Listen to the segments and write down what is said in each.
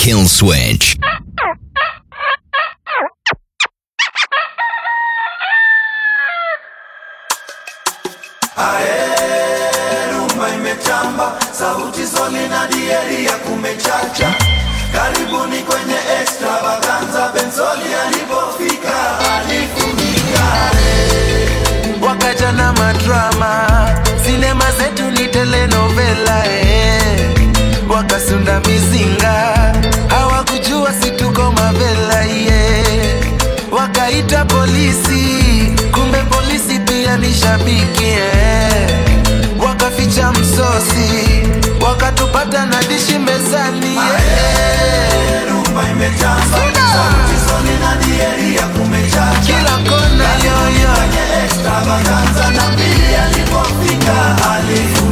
Kill switch. rumba imetamba, sauti soli na dieri ya kumechacha. Karibuni kwenye extravaganza, Benzoli alipofika alifunika. wakaja na madrama sinema zetu ni telenovela eh. wakasunda mizinga wakaita polisi kumbe polisi pia ni shabiki eh. wakaficha msosi wakatupata na dishi mezani yeah. Rumba imetamba, sauti soli na dieri ya kumechacha. kila kona yoyo extravaganza na pili alipofika alifunika.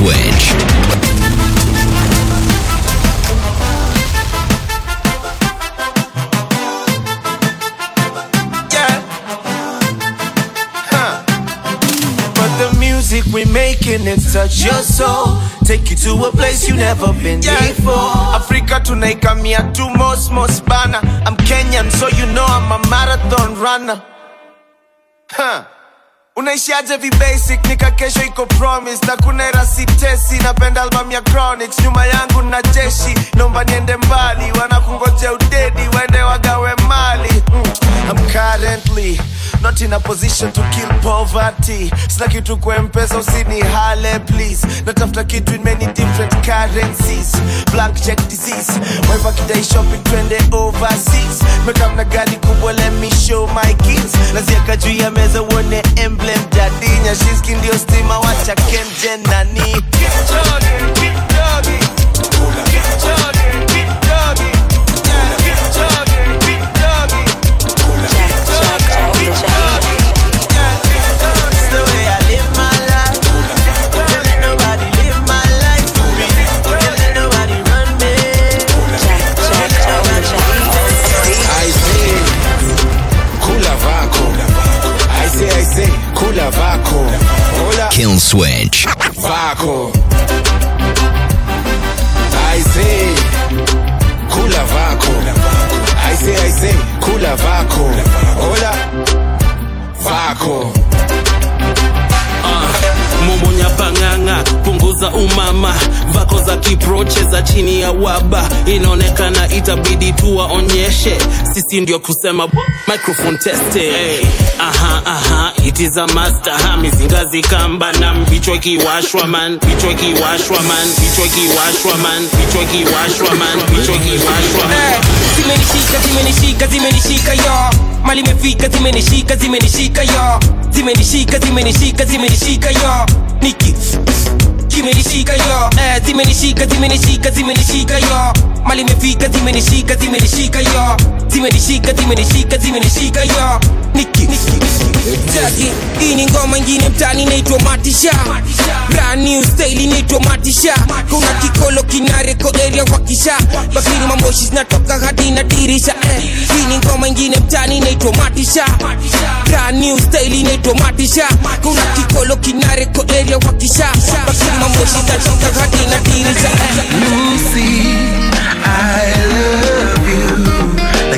Switch. yeah. Huh. But the music we making it touch your soul. Take you to a place you never been before. Africa tunaikamia tu most most bana. I'm Kenyan, so you know I'm a marathon runner. Huh. Unaishiaje vibasic nika kesho iko promise. Na kuna era sitesi napenda album ya chronics. Nyuma yangu na jeshi naomba niende mbali wanakungojea udedi waende wagawe mali. I'm currently not in a position to kill poverty. Sina kitu kwa usini hale please. Natafuta kitu in many different currencies. Blank check disease. Waiva kidai shopping twende overseas. Mekamna gari kubwa let me show my keys naziaka juu ya meza uone emblem. Dadinya shiski ndio stima wacha kenje. Switch. Vako za kiproche za chini ya waba. Inaonekana itabidi tuwaonyeshe. Sisi ndio kusema microphone teste hey. aha aha it is a master. Ha mizinga zikamba na vichwa kiwashwa man. Vichwa kiwashwa man. Vichwa kiwashwa man. Vichwa kiwashwa man. Vichwa kiwashwa man. Eh, zimenishika zimenishika zimenishika yo. Mali imefika zimenishika zimenishika yo. Zimenishika zimenishika zimenishika yo. Niki kimenishika yo. Eh, zimenishika zimenishika zimenishika yo. Mali imefika zimenishika zimenishika yo. Zimenishika zimenishika zimenishika yo. Niki Jackie, hii ni ngoma ingine mtani naitwa matisha brand new matisha kuna kikolo kinareko wakisha bakiri mamboshi zinatoka hadi na dirisha eh. hii ni ngoma ingine mtani inaitwa matisha brand new matisha kuna kikolo kinareko wakisha bakiri mamboshi zinatoka hadi na dirisha eh. Lucy, I.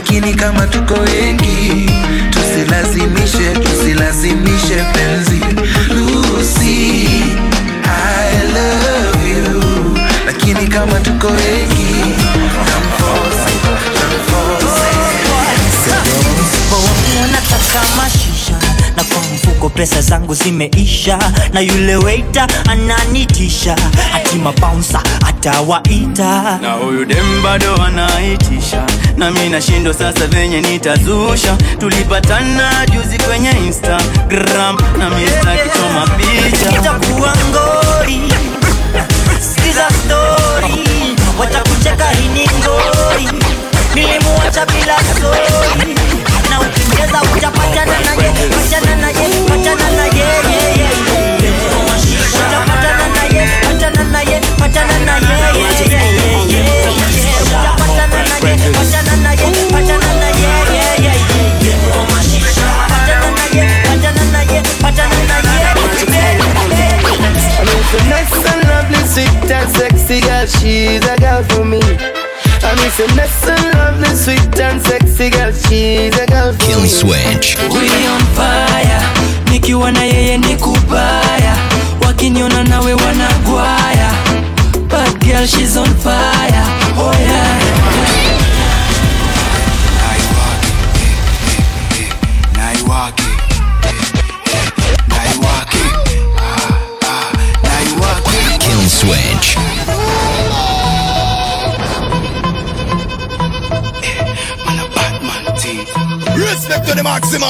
Lakini kama tuko wengi, tusilazimishe, tusilazimishe penzi. Lucy, I love you. Lakini kama tuko wengi, mfuko pesa zangu zimeisha na yule waiter ananitisha. Ati mabounsa atawaita. Na huyu dem bado anaitisha. Na mi nashindo sasa venye nitazusha. Tulipatana juzi kwenye instagram na mistakichoma picha. Itakuwa ngori. Sikiza stori watakucheka hini ngori. Nilimuacha bila stori na ukicheza utapatana naye she's a girl for me. I miss a mess and lovely, sweet and sexy girl, she's a girl for Kill me. switch. We on fire, nikiwa na yeye ni kubaya, wakiniona nawe wanagwaya. Bad girl, she's on fire. Oh yeah. To the maximum.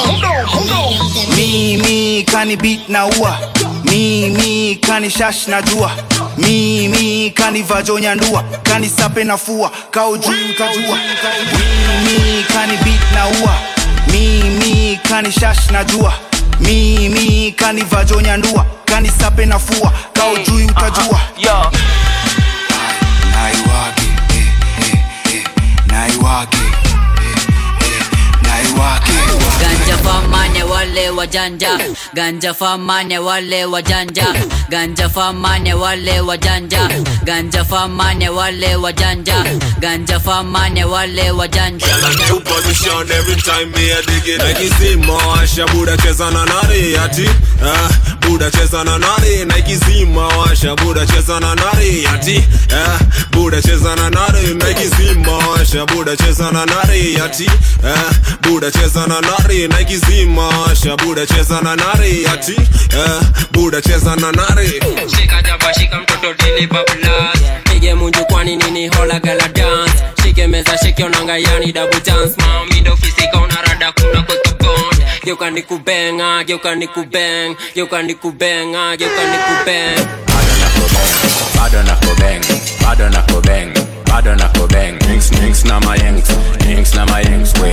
mimi kani beat na ua. Mimi kani shash na jua. Mimi kani vajonya ndua kani sape na fua. Kaujui utajua mimi kani beat na ua. Mimi kani shash na jua. Mimi kani vajonya ndua kani sape na fua. Kaujui utajua Yo. naiwake eh, eh, eh, naiwake eh, eh, naiwake Ganja famane wale wajanja Ganja famane wale wajanja Ganja famane wale wajanja Ganja famane wale wajanja Ganja famane wale wajanja New position every time me a dig it. Nike zima washa buda cheza na nari ati ah, buda cheza na nari. Nike zima washa buda cheza na nari ati ah, buda cheza na nari. Nike zima washa buda cheza na nari ati ah, buda cheza na nari na ikizima washa buda cheza na nari ati eh, buda cheza na nari. Shika jaba, shika mtoto dili babla. Pige munju kwani nini hola gala dance. Shike meza, shike onanga yani double dance. Mami ndo fisika unarada kuna kwa bond. Geuka ni kubenga, geuka ni kubeng Geuka ni kubenga, geuka ni kubeng bado na bang bado na bang bado na bang drinks drinks na mayengs drinks na mayengs we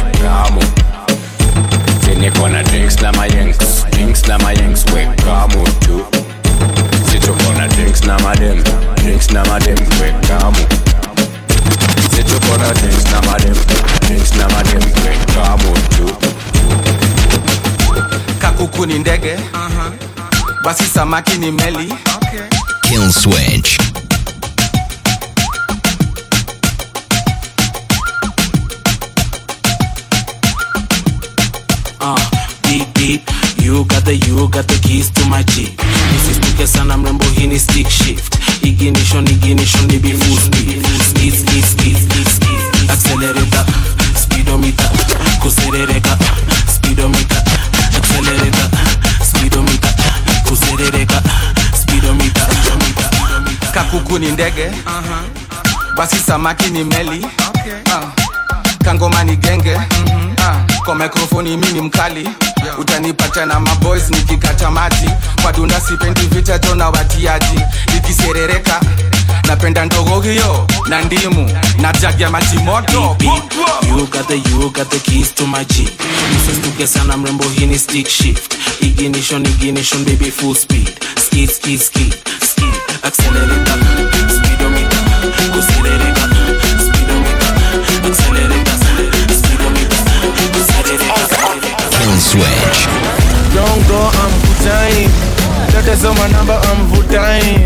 samaki ni meli. Kill switch. uh, deep, deep. you got the you got the keys to my jeep nisistuke sana mrembo hii ni stick shift. Ignition ignition kakuku ni ndege basi samaki ni meli. Ah, kangoma ni genge. Ah, kwa mikrofoni mi ni mkali. Utanipata na maboys nikikata maji. Kwa dunda sipendi vita tona watiaji. Nikiserereka napenda ndogo hiyo na ndimu. Na jagi ya maji moto. You got the you got the keys to my jeep. Nisistuke sana mrembo hii ni stick shift. Ignition ignition baby full speed. Skid skid skid skid. Accelerator speedometer switch. dongo amvutai tetesoma namba amvutai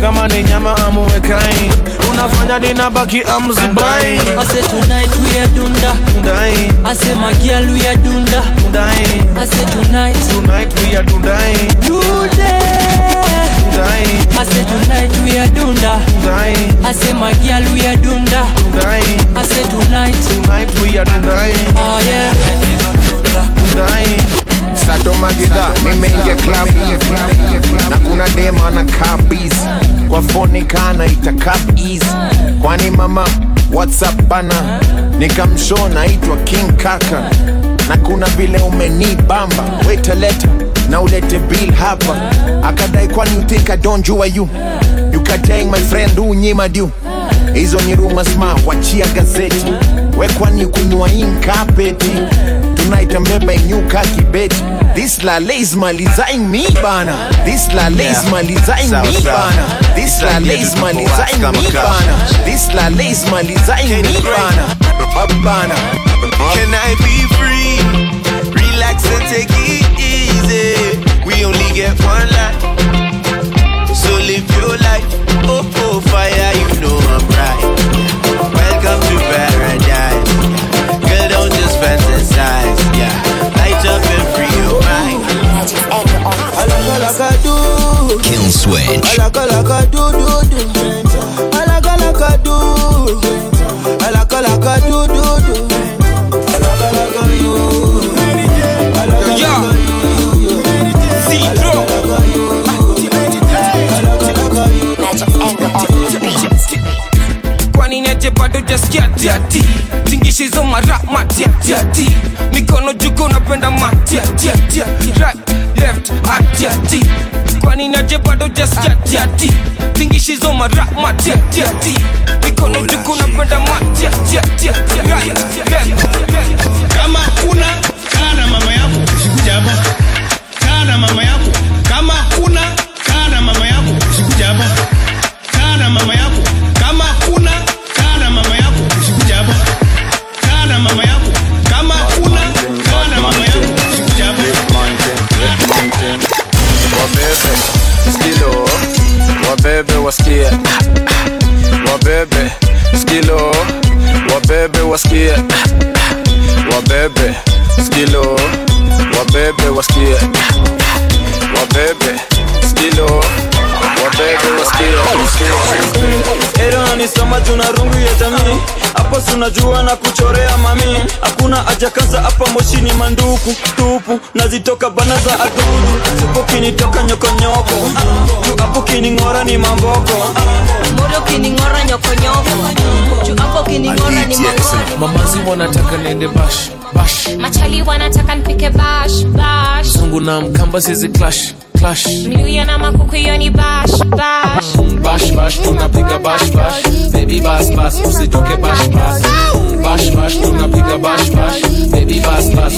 kama ni nyama amuwekai unafanya ninabaki amzibai I say tonight we are dunda. Dundai, I say my girl we are dunda. Dundai, I say tonight. Tonight we are dundai, Today dundai, I say tonight we are dunda. Dundai, my girl we are dunda. Dundai, tonight tonight we are dundai, Oh yeah. Nimeingia club. Na kuna dema na kabis. Kwa foni kana itakap easy kwani mama whatsapp bana? Nikamshow naitwa king kaka. Na kuna vile umenibamba wetaleta na ulete bill hapa akadai kwani you think I don't jua you? You can tell my friend unyima du hizo ni ruma ma wachia gazeti. We kwani kunywa inkapeti tunaitambeba inyuka kibeti. This lale is malizaing me bana. This lale is malizaing me bana. This lale is malizaing me bana. This lale is malizaing me bana. Bana. Can I be free? Relax and take it. we only get one life. So live your life. Oh, oh, fire, you know I'm right. Welcome to paradise. Girl, don't just fantasize. Yeah, light up and free your mind. Kill switch. All I got, like I do, do, do. All I got, like like I do. Neje bado jaskia tiati mara matiatiati. Mikono juko napenda matiatiati. Right left atiati. Kwani naje bado jaskia tiati tingishizo mara matiatiati. Mikono juko napenda matiatiati. Right left wasikie wabebe skilo. Wabebe wasikie wabebe skilo. Wabebe wasikie Ero nanisoma juna rungu hapo sunajua na kuchorea mami. Hakuna haja kaza hapa moshini manduku tupu nazitoka bana za adudu. Supo kinitoka nyokonyoko juu hapo kining'ora ni mamboko. Mamazi wanataka niende bash bash. Machali wanataka nipike bash bash. Zungu na mkamba sizi clash clash mluya na makuku hiyo ni bash bash. Bash bash tunapiga bash bash. Baby bas bas usitoke bash bas bash bash tunapiga bash bash. Baby bas bas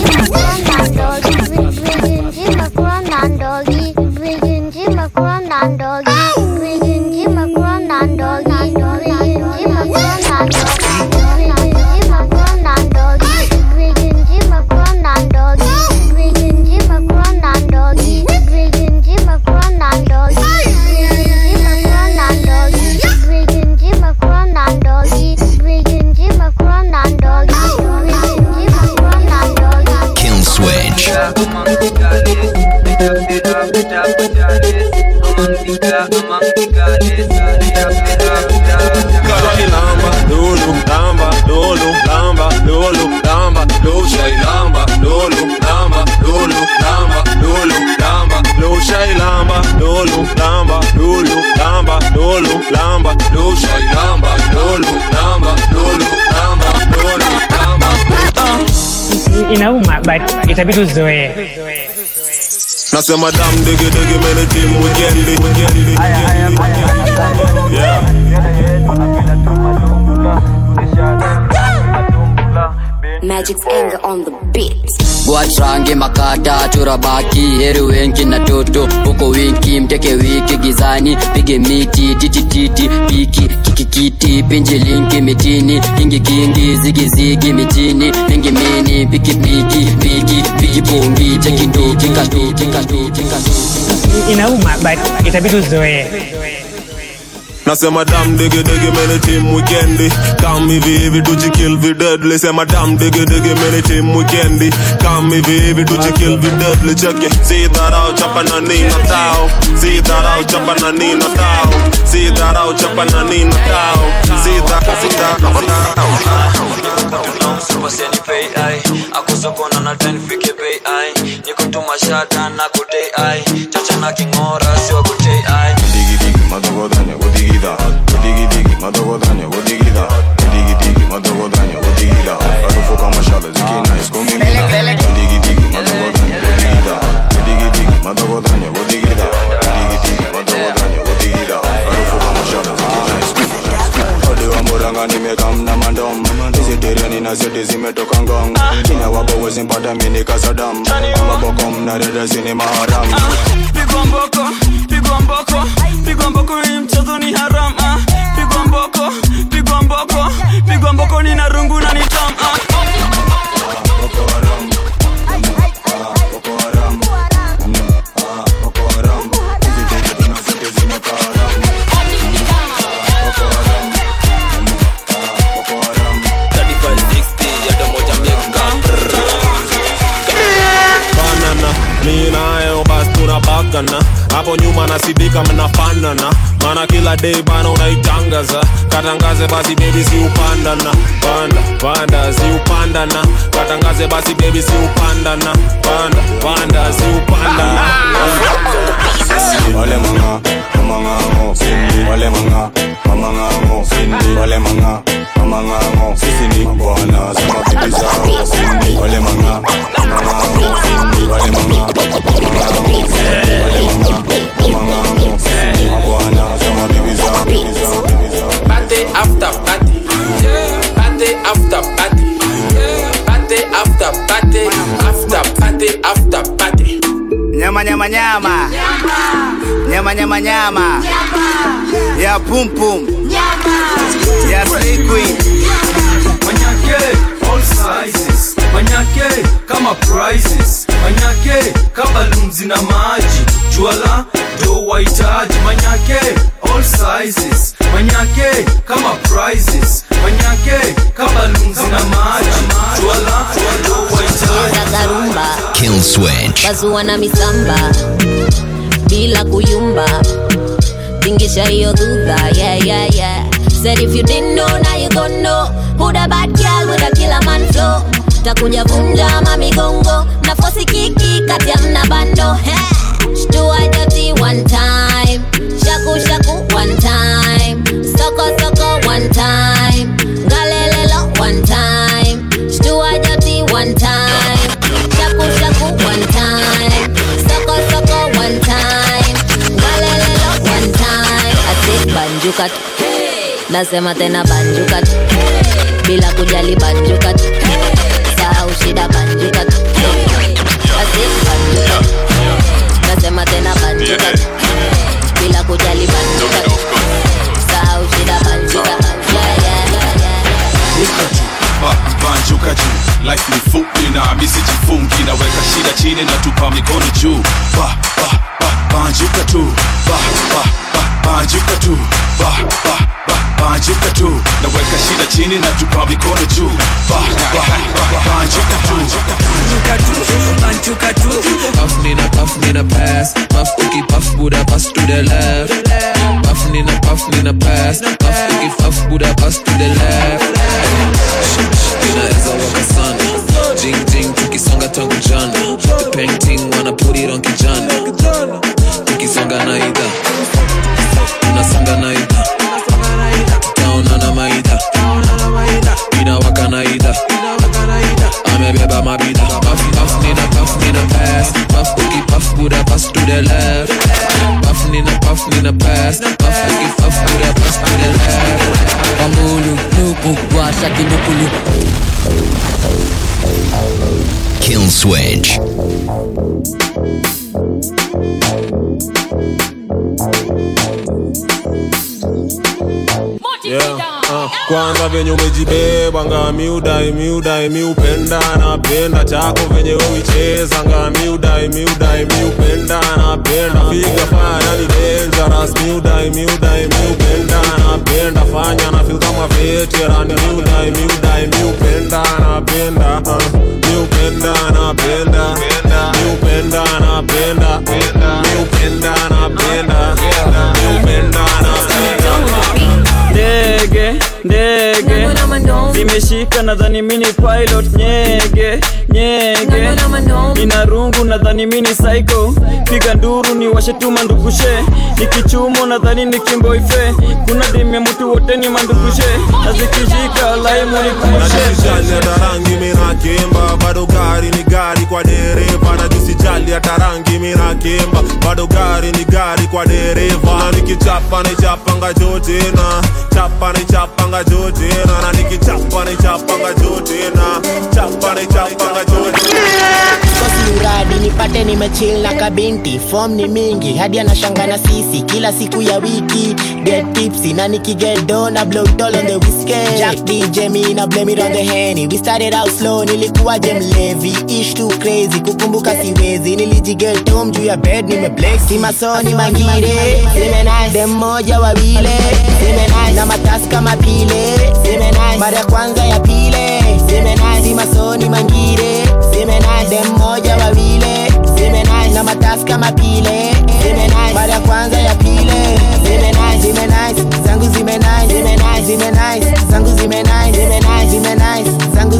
inauma but itabidi uzoee Nasema dam digi digi mene team weekendi Yeah Magic's anger on the beat. watrange makata turabaki heri wengi na toto. Huko winki mteke wiki gizani pige miti titititi piki kikikiti pinji linki mitini. Kingi kingi zigizigi mitini. Mingi mini piki piki piki piki inauma but itabidi uzoee Nasema dam digi digi mene team kam hivi hivi tujikill vi deadly. Sema dam digi digi mene team kam hivi hivi tujikill vi deadly. Cheke si dharau chapa na nina tao si dharau chapa na nina tao si dharau chapa na nina tao si dharau ai akusokona na ten fike pay ai nikutuma shata na kutei chacha na kingora sio kutei Him my heart. Ya pum. Pum ya queen. Manyake, all sizes. Manyake, kama prizes. Manyake, kama lumzi na maji. Juala, do wahitaji. Manyake, all sizes. Manyake, kama prizes. Manyake, kama lumzi na maji. Juala, do wahitaji. Kill switch. Bazuwa na misamba. Bila kuyumba Tingisha hiyo dhudha Yeah, yeah, yeah. Said if you didn't know, now you gon' know. Who the bad girl with a killer man flow? Takuja vunja mamigongo Nafosi kiki kati ya mna bando. Hey, Shtua one time Ati banjuka tu Nasema tena banjukat. Bila kujali banjukat. Sahau shida banjukat. Nasema tena banjukat. Bila kujali banjukat. Sahau shida banjukat. Yeah, banjuka juu life ni fupi na misi jifungi naweka shida chini na tupa mikono juu. Ba, ba, ba, banjuka tu. Ba, ba, ba, banjuka tu ba, ba, ba, banjuka tu naweka shida chini na tupa mikono juu ba, ba, ba, banjuka tu Banjuka tu. Puff nina, puff nina, pass. Puff cookie, puff Buddha, pass to the left. Puff nina, puff nina, pass. Puff cookie, puff Buddha, pass to the left. Kwanza venye umejibeba nga miudai miudai miupenda napenda. Chako venye uicheza nga miudai miudai miupenda napenda. Figa faya ni dangerous miudai miudai miupenda napenda. Fanya na feel kama veteran miudai miudai miupenda napenda. Miupenda napenda. Miupenda ndege zimeshika nadhani mini pilot. Nyege nyege. Nina rungu nadhani mini psycho. Piga nduru ni washetuma ndugushe nikichumo nadhani ni kimboife kuna dimia mutu wote ni mandugushe na zikishika laimu hata kimba bado gari ni gari kwa dereva. Najisijali hata rangi mina kimba bado gari ni gari kwa dereva. Nikichapa nichapanga jotena chapa ni chapanga jotena na nikichapa ni chapanga jotena chapa ni kosi nipate nimechil na kabinti. Fom ni mingi hadi anashangana sisi. Kila siku ya wiki get tipsy na nikigedo na blow on the whiskey. Jack dj me na blame it on the henny. We started out slow nilikuwa je mlevi ish too crazy kukumbuka siwezi. Nilijigetom juu ya bed si masoni mangire. dem moja wawile. Na matasi kama pile. Mara ya kwanza ya pile. Si masoni mangire Seme nice, dem moja wawile. Na matafu kama mara ya kwanza ya pile. Zangu zime nice Seme nice, zime nice, zangu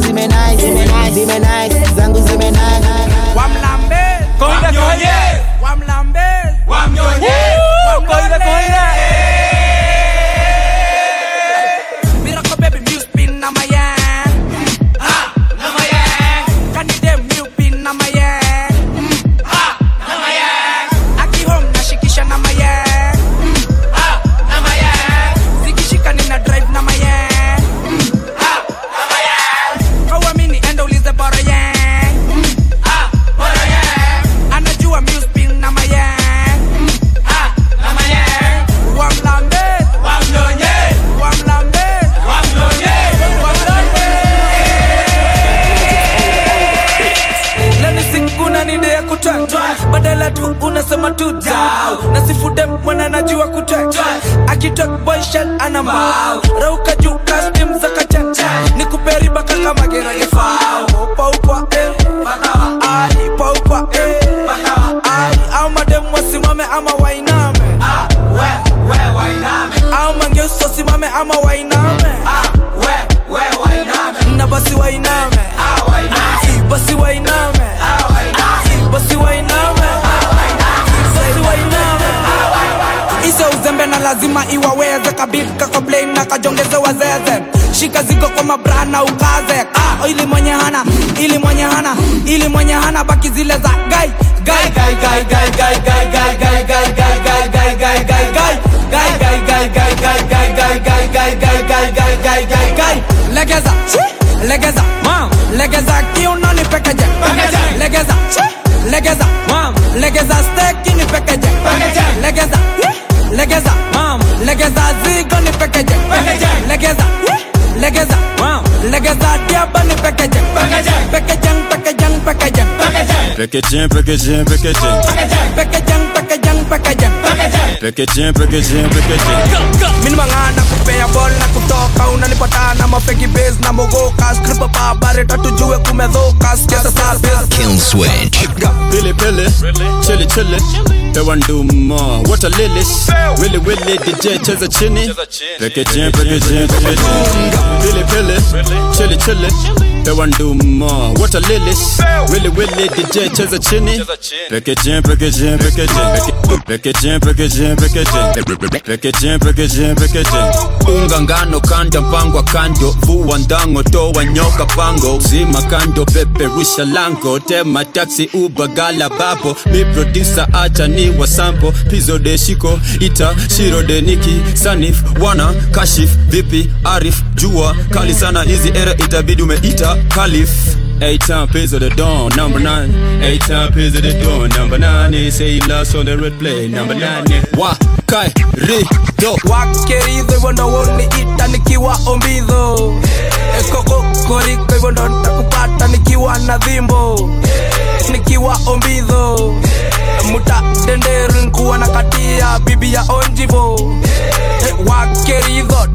ama wainame ah we we wainame na basi wainame ah wainame basi wainame ah wainame basi wainame ah wainame basi wainame ise uzembe na lazima iwaweze kabika na kajongeze wazeze shika ziko kwa mabrana ukaze ah, ili mwenye hana ili mwenye hana ili mwenye hana baki zile za gai gai gai gai gai gai gai gai gai gai gai gai gai gai gai gai gai gai gai gai gai gai gai gai gai gai gai gai gai gai legeza legeza legeza kiuno ni pekeje legeza legeza legeza steki ni pekeje legeza legeza legeza zigo ni pekeje legeza legeza legeza diaba ni pekeje pekejang pekejang pekejang packaging, packaging. pekejang pekejang pekejang Packaging, packaging, packaging. mini mangana kupea bol na kutoka unanipata na mafeki base na mogoka skripa pabareta tujue kumedhoka sikiasa sabes Kill switch. Billy Billy, chili chili, pewa nduma, water lilies, willy willy, DJ cheza chini, packaging, packaging, packaging. Billy Billy, chili chili, pewa nduma, water lilies, willy willy, DJ cheza chini, packaging, packaging, packaging, packaging, packaging, packaging, packaging, packaging, packaging. Unga kanda mpangwa kando, vua ndango toa nyoka pango, zima kando peperusha lango, tema taxi uba gala babo, mi producer acha ni wasampo, pizo de shiko ita shiro de niki. Sanif wana kashif vipi arif. Jua kali sana hizi era itabidi umeita kalif Eight time pays of the dawn, number nine. Eight time of the dawn, number nine. They say lost on the red play, number nine. Wa kai ri do. wakeridho hivyo ndo woniita nikiwa ombidho ekokokoriko hivyo ndo nitakupata nikiwa na dhimbo nikiwa ombidho muta denderu nkuwa na katia bibi ya onjivo Eh, wakeridho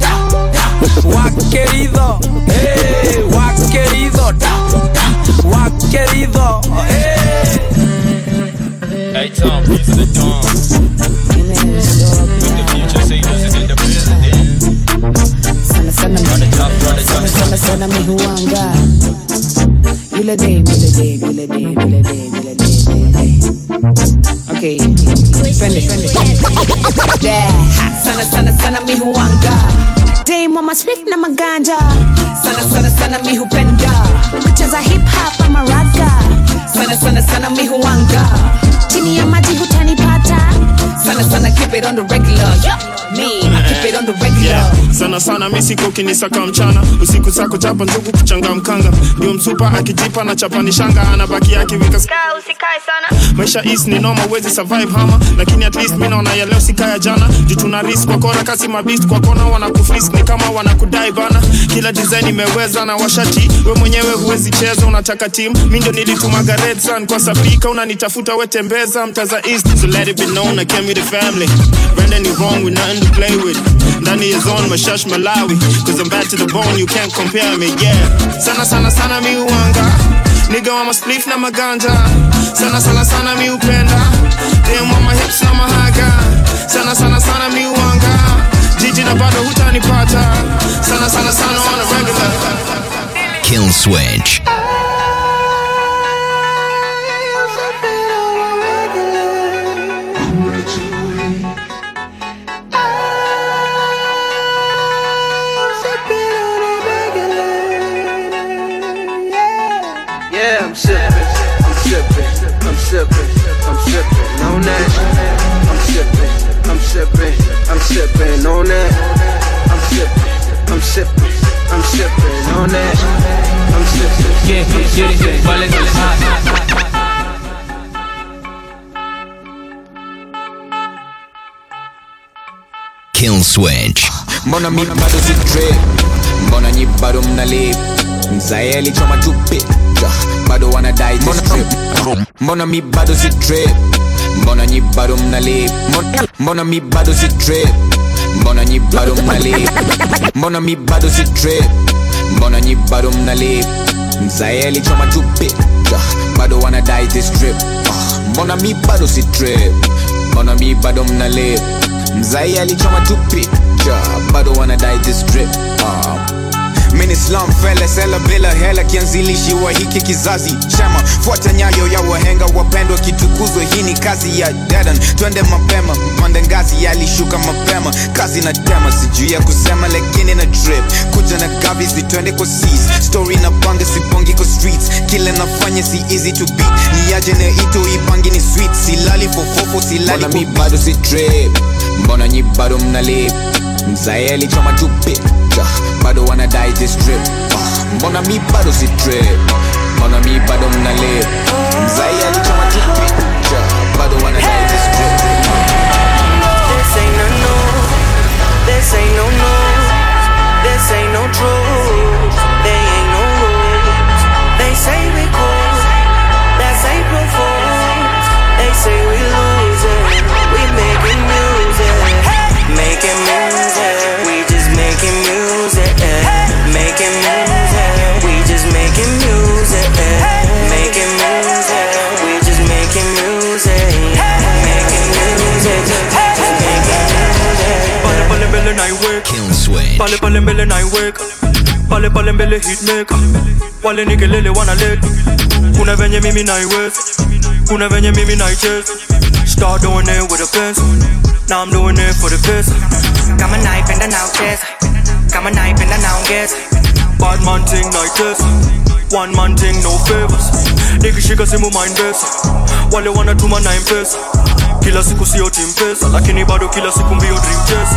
dem na maganja. Sana sana sana mi hupenda. Kucheza hip hop ama raga. Sana sana sana mi huanga. Chini ya maji hutanipata. Sana sana keep it on the regular. Me I keep it on the regular. Yeah. sana sana misiko kinisaka mchana. Usiku zako chapa ndugu kuchangamkanga ndio msupa akijipa na chapani shanga. Anabaki akiwika usikae sana maisha is ni noma uwezi survive hama. Lakini at least mi naona ya leo sikaya jana. Juu risk kwa kona kasi mabist kwa kona wanakufrisk ni kama wanakudai bana. Kila design imeweza na washati we mwenyewe huwezi cheza unataka team. Mi ndio nilitumaga red sun kwa sapika unanitafuta wetembeza mtaza east so let it be known I came with the family. Brandon is wrong with nothing to play with. Ndani ya zone mashash malawi. Cause I'm back to the bone you can't compare me yeah. Sana sana sana mi uanga Nigga wa maspliff na maganja. Sana sana sana mi upenda. Hips na Sana sana sana mi uanga na sana sana sana on a regular. Kill switch. Sipping on that. I'm sipping, I'm sipping, I'm sipping on that. I'm sipping, I'm sipping, I'm sipping on that. I'm sipping. Yeah, yeah, yeah, yeah, vale, vale, ah, ah, Kill switch. mbona mi bado si trip mbona nyi bado mnalip mzae alichoma tupi Ja, bado wanadai this trip. Mbona mi bado si trip? Mbona nyi bado mnalip Mbona- mi bado si trip? Mbona nyi bado mnalip mbona mi bado si trip? Mbona nyi bado mnalip mzae alichoma Ja, bado wanadai this trip. Ah, mbona mi bado si trip? Mbona mi bado mnalip mzai alichoma ja bado wanadai this drip uh. Mini slum fele sela bila hela kianzilishi wa hiki kizazi chema. Fuata nyayo ya wahenga wapendwa kitukuzwe. Hii ni kazi ya dedan twende mapema mpande ngazi yalishuka mapema. Kazi na tema sijuu ya kusema lakini na drip. Kuja na gavi sitwende kwa seas. Story na panga sipongi kwa streets. Kile nafanya si easy to beat. Niaje na ito ipangi ni sweet. Silali fofofo silali mi bado si trip mbona nyi bado mnalip mzaeli alichoma tupi bado wanadai this trip. Mbona mi bado si trip. Mbona mi bado mnalip mzae alichoma ja bado wanadai this trip. This ain't no news. This ain't no news. Pale pale mbele na iweka. Pale pale mbele hitmaker wale ni kelele wanaleta kuna venye mimi naiweza kuna venye mimi naicheza start doing it with a pencil now I'm doing it for the pesa kama naipenda naucheza kama naipenda naongeza bad man thing naicheza one man thing no favors. Nikishika simu mind pesa wale wanatuma na mpesa kila siku sio timpesa lakini bado kila siku mbio dream chase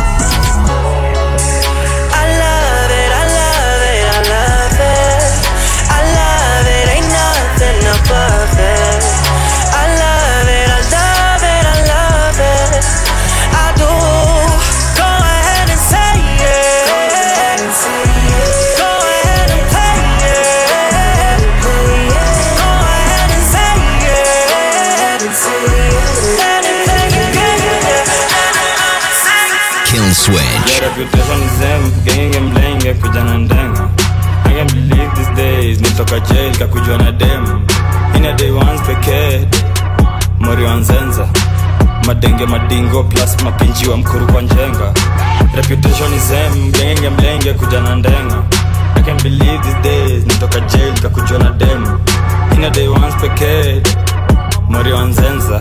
days, nitoka Madenge madingo plus mapinji wa mkuru kwa njenga. Reputation is em genge mlenge kuja na ndenga I can't believe these days, nitoka jail kakujua na dem. Ina day once pekee, mori wa nzenza.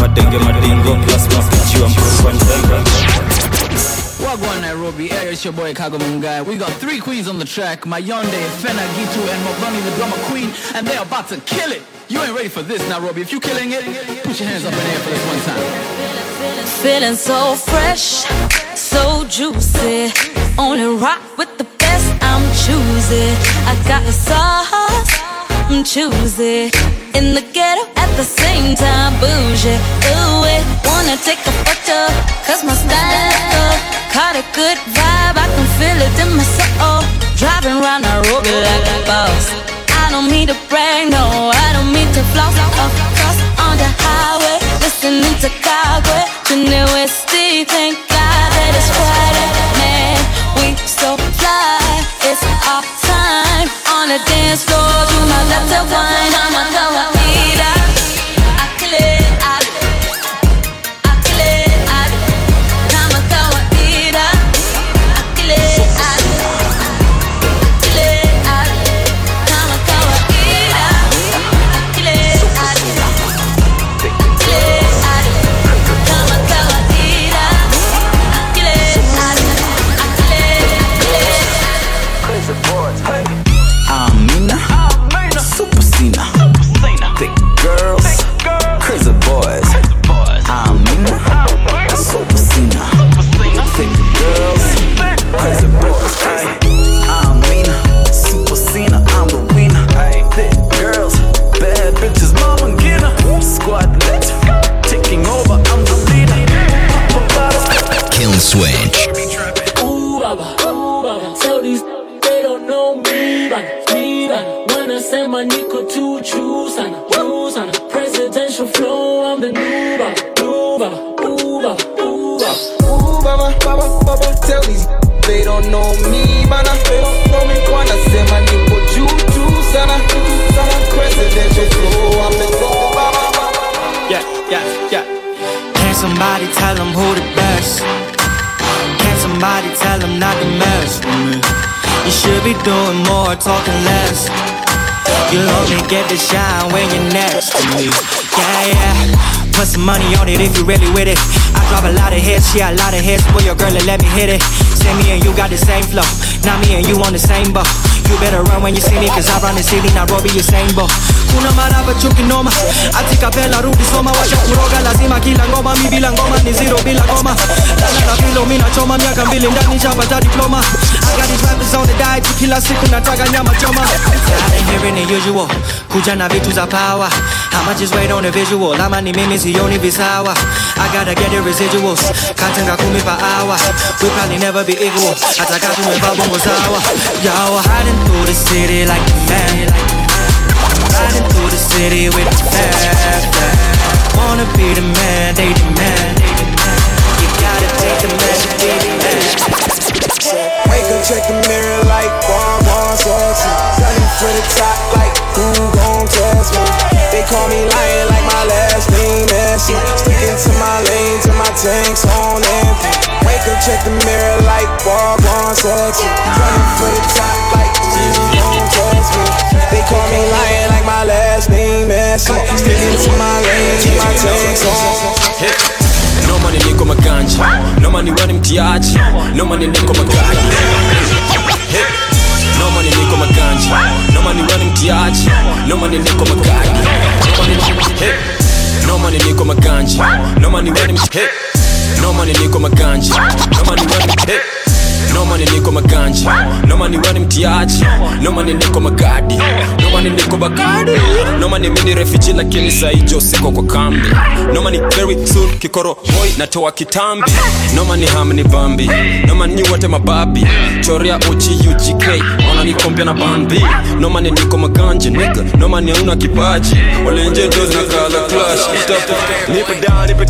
Madenge madingo plus mapinji wa mkuru kwa njenga Wagwan Nairobi, hey, it's your boy Kago Mungai. We got three queens on the track, Mayonde, Fena Gitu, and Mobani the drummer queen, and they're about to kill it. You ain't ready for this, Nairobi. If you killing it, put your hands up in the air for this one time. Feeling so fresh, so juicy. Only rock with the best, I'm choosing. I got the sauce, I'm choosy. In the ghetto at the same time, bougie. Ooh, it wanna take a photo, cause my style up. Caught a good vibe, I can feel it in my soul. Driving around Nairobi like a boss. I don't mean to brag, no, I don't mean to floss. Across on the highway, listening to Kagwe. Do my left to wine. baba, ooh baba. Tell these they don't know me, bana, me, bana. When I send my nickel to choose, and choose, and presidential flow, I'm the new baba, new baba, ooh baba, ooh baba. Ooh baba, baba, baba. Tell these they don't know me, bana. They don't know me when I send my nickel to choose, and choose sana. presidential flow, I'm the new baba. Yeah, yeah, yeah. Can somebody tell them who the best? Somebody tell them not to mess with me? You should be doing more, talking less. You'll only get to shine when you're next to me. Yeah, yeah. Put some money on it if you really with it. I drop a lot of hits, yeah, a lot of hits. Boy, your girl, and let me hit it. Say me and you got the same flow. Now me and you on the same boat. You better run when you see me, cause I run the city, Nairobi, same boat. Kuna maraba chuki noma ati kapela rudi soma washa kuroga lazima kila ngoma mi bila ngoma ni zero bila ngoma. Lala na pilo mi nachoma miaka mbili ndani chapata diploma. I got these rappers on the diet kila siku nataka nyama choma. I ain't hearing the usual. Kuja na vitu za power. How much is weight on the visual? Ama ni mimi sioni visawa. I gotta get the residuals. Katanga kumi per hour. We probably never be equal. Hata kama bongo sawa yo hiding through the city like a man. Riding through the city with the fast Wanna be the man, they demand You gotta take the to be the man. Wake up, check the mirror like one, one, sexy. Gunning for the top like who gon' test me? They call me lying like my last name messy. Sticking to my lane till my tanks on empty. Wake up, check the mirror like one, one, sexy. Gunning for the top like who gon' test me? They call me lying like my last name messy. Sticking to my lane till my tanks on No noma niliko maganja noma ni wani mtiaji noma niliko maganja niliko maganja noma ni wani mtiaji noma niliko maganja noma niliko maganja noma wani noma niliko maganja noma ni wani noma niliko maganja. Ni wani mtiaji. Noma niko magadi. Noma niko bagadi. Ni mini refugee lakini saijo siko kwa kambi. Ni very soon kikoro boy natoa kitambi. Ham ni bambi. Ni wote mababi. Choria uchi ugk ona na bambi. Ni niko maganja nigga. Noma ni una kipaji. Walenje ndio zinakala clash. Nipe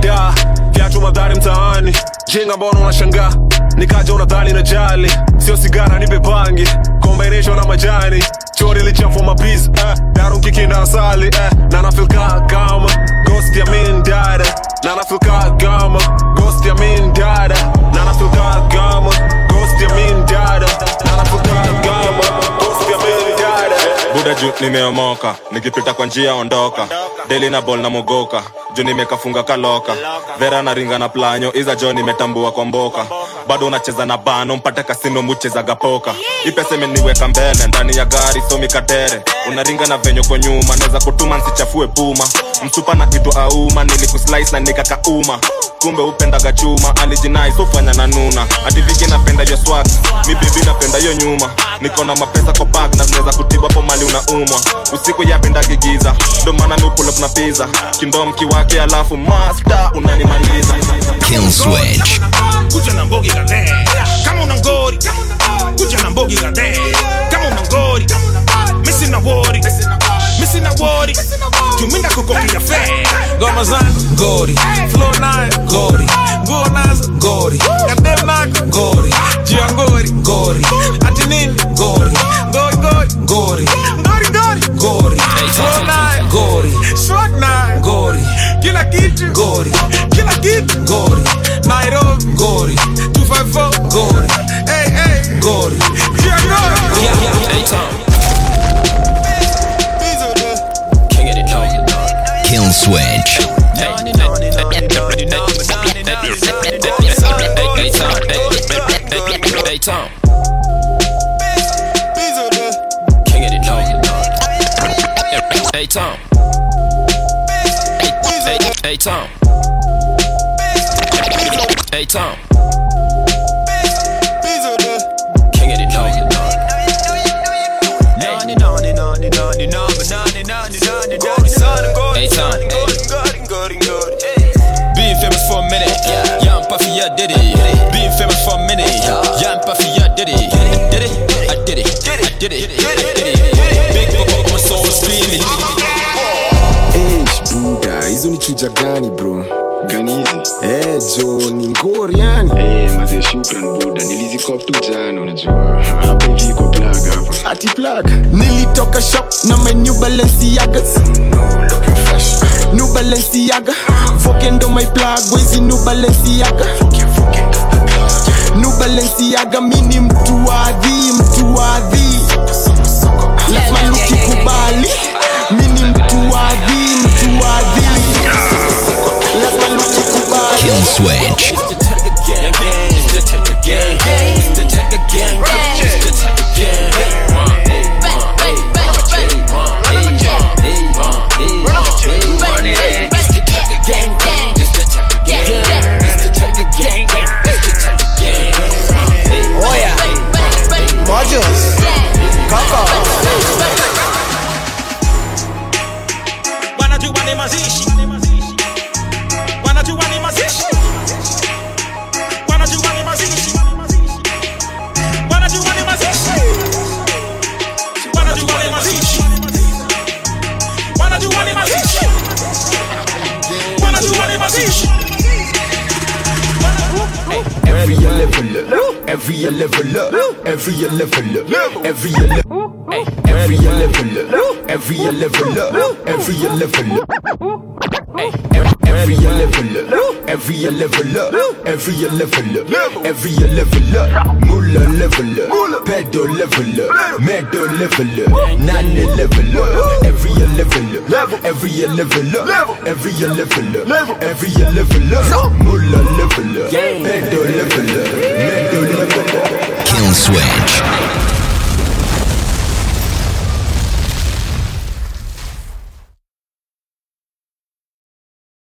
da viatu madhari mtaani. Jinga mbona unashangaa? Nikaja unadhani na jali. Sio sigara nipe bangi. Combination na majani. Chori lichafu mapiz eh. daru kikina asali eh. na nafilka kama ghost ya min dada. Na nafilka kama ghost ya min dada. Na nafilka kama buda juu nimeomoka nikipita kwa njia ondoka. Deli na bol na mogoka juu nimekafunga kaloka. Vera na ringa na planyo iza jo nimetambua kwa mboka. Bado unacheza na bano mpate kasino muchezaga poka. Ipeseme niweka mbele ndani ya gari somi katere. Unaringa na venyo kwa nyuma naweza kutuma nsichafue puma. Msupa na kitu auma nilikuslice na nikakauma kumbe upendaga chuma. Alijinai sofanya na nuna. Ativiki napenda yo swag mi bibi napenda yo nyuma. Niko na mapesa kwa bag na zinaweza kutibu hapo mali unaumwa. Usiku yapendagi giza ndo maana mi pull up na pizza. Kindom kiwake alafu masta unanimaliza. Kill kuja na mbogi gade. Kama una ngori kuja na mbogi gade. Kama una ngori misi na wori misi na wori tuminda kukokia fe. Ngoma zangu ngori flow nayo ngori nguo nazo ngori kadem nako ngori jia ngori ngori ati nini ngori ngori ngori ngori ngori ngori ngori swag nayo ngori kila kitu ngori kila kitu ngori Nairobi ngori 254 ngori hey hey ngori jia ngori yeah, yeah, yeah. Kill switch. Hey Tom. Can't get it no. Hey Tom. Hey Tom. Being famous for a minute, yeah, I'm puffy, yeah, did it. Being famous for a minute, yeah, I'm puffy, yeah, did it. Did it, I did it, I did it, I did it. Big book, my soul screaming. Eish, buda hizo ni chuja gani bro? Gani hizi eh jo ni ngori yani eh mazee shukran buda nilizikop tu jana unajua. Hapa hivi iko plug hapa ati plug. Nilitoka shop na my new balenciagas new balenciaga. Ndo my plug wezi New balenciaga. Nu balenciaga mini mtu wadhi mtu wadhi lazima nukikubali mini mtu wadhi mtu wadhi lazima nukikubali Kill switch. Every year level up, every year level up, every year level up. Mula level up, pedo level up, medo level up, nane level up. Every year level up, every year level up, every year level up, every year level up. Mula level up, pedo level up, medo level up. Kill switch.